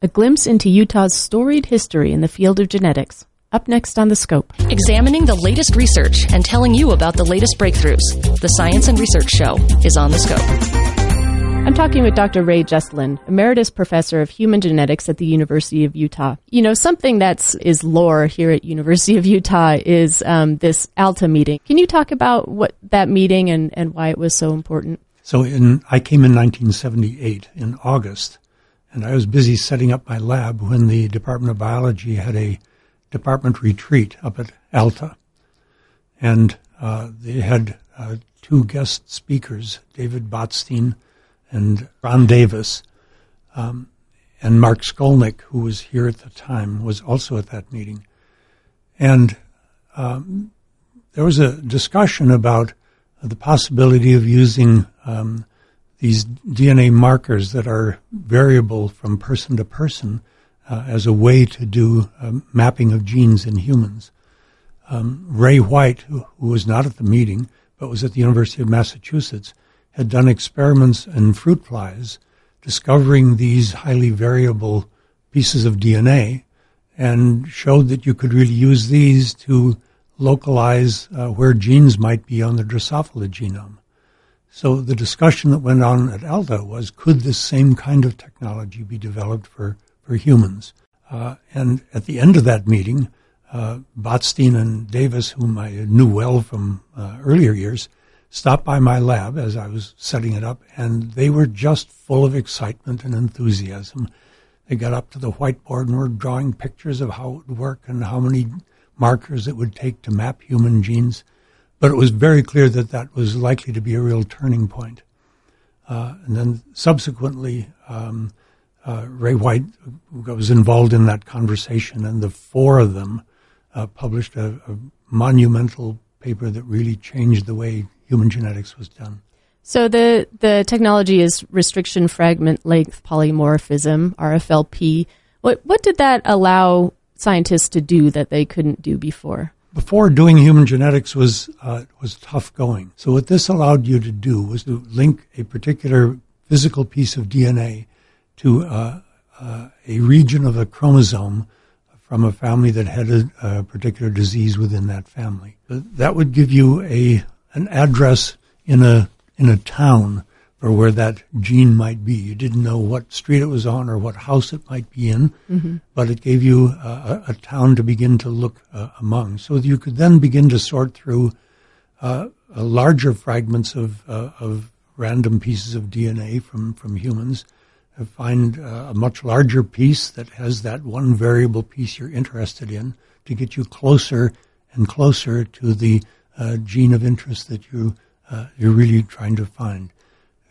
a glimpse into Utah's storied history in the field of genetics. Up next on The Scope. Examining the latest research and telling you about the latest breakthroughs. The Science and Research Show is on The Scope. I'm talking with Dr. Ray Gesteland, Emeritus Professor of Human Genetics at the University of Utah. You know, something that's is lore here at University of Utah is um, this ALTA meeting. Can you talk about what that meeting and, and why it was so important? So in, I came in 1978 in August, and I was busy setting up my lab when the Department of Biology had a department retreat up at Alta. And uh, they had uh, two guest speakers, David Botstein and Ron Davis. Um, and Mark Skolnick, who was here at the time, was also at that meeting. And um, there was a discussion about the possibility of using um, these DNA markers that are variable from person to person uh, as a way to do um, mapping of genes in humans. Um, Ray White, who, who, was not at the meeting but was at the University of Massachusetts, had done experiments in fruit flies discovering these highly variable pieces of DNA and showed that you could really use these to localize uh, where genes might be on the Drosophila genome. So the discussion that went on at ALTA was could this same kind of technology be developed for for humans. Uh, and at the end of that meeting, uh, Botstein and Davis, whom I knew well from uh, earlier years, stopped by my lab as I was setting it up, and they were just full of excitement and enthusiasm. They got up to the whiteboard and were drawing pictures of how it would work and how many markers it would take to map human genes. But it was very clear that that was likely to be a real turning point. Uh, and then subsequently, um, uh, Ray White was involved in that conversation, and the four of them uh, published a, a, monumental paper that really changed the way human genetics was done. So the the technology is restriction fragment length polymorphism (RFLP). What what did that allow scientists to do that they couldn't do before? Before doing human genetics was uh, was tough going. So what this allowed you to do was to link a particular physical piece of DNA to uh, uh, a region of a chromosome from a family that had a, a, particular disease within that family. That would give you a an address in a in a town for where that gene might be. You didn't know what street it was on or what house it might be in, mm-hmm. but it gave you a, a, town to begin to look uh, among. So you could then begin to sort through uh, larger fragments of uh, of random pieces of DNA from from humans find uh, a much larger piece that has that one variable piece you're interested in to get you closer and closer to the uh, gene of interest that you uh, you're really trying to find.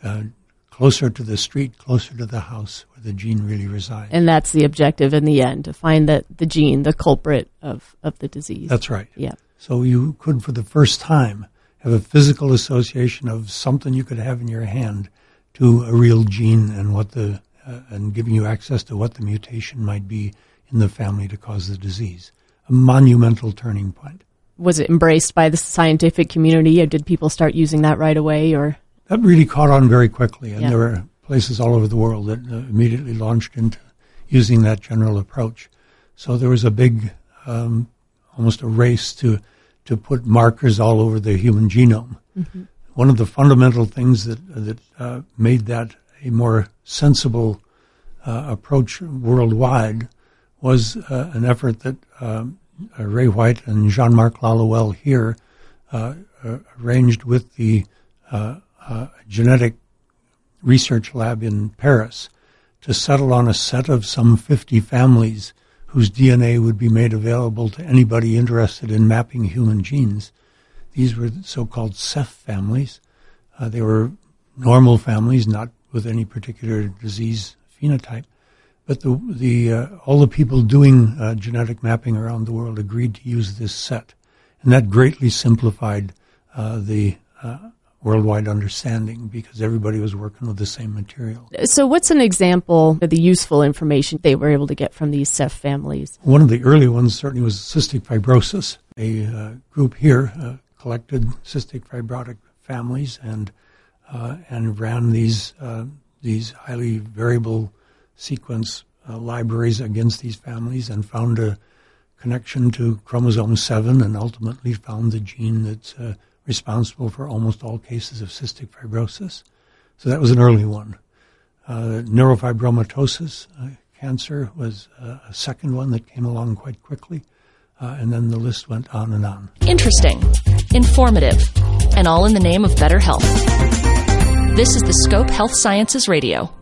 Uh, closer to the street, closer to the house where the gene really resides. And that's the objective in the end, to find that the gene, the culprit of, of the disease. That's right. Yeah. So you could, for the first time, have a physical association of something you could have in your hand to a real gene and what the uh, and giving you access to what the mutation might be in the family to cause the disease. A monumental turning point. Was it embraced by the scientific community, or did people start using that right away? Or that really caught on very quickly, and yeah. there were places all over the world that uh, immediately launched into using that general approach. So there was a big, um, almost a race to to put markers all over the human genome. Mm-hmm one of the fundamental things that that uh, made that a more sensible uh, approach worldwide was uh, an effort that um, uh, Ray White and Jean-Marc Lalouel here uh, uh, arranged with the genetic research lab in Paris to settle on a set of some 50 families whose DNA would be made available to anybody interested in mapping human genes. These were so-called Ceph families. Uh, they were normal families, not with any particular disease phenotype. But the, the uh, all the people doing uh, genetic mapping around the world agreed to use this set, and that greatly simplified uh, the uh, worldwide understanding because everybody was working with the same material. So, what's an example of the useful information they were able to get from these Ceph families? One of the early ones certainly was cystic fibrosis. A uh, group here uh, collected cystic fibrotic families and uh, and ran these uh, these highly variable sequence uh, libraries against these families and found a connection to chromosome 7 and ultimately found the gene that's uh, responsible for almost all cases of cystic fibrosis. So that was an early one. Uh, neurofibromatosis uh, cancer was uh, a second one that came along quite quickly. Uh, and then the list went on and on. Interesting, informative, and all in the name of better health. This is the Scope Health Sciences Radio.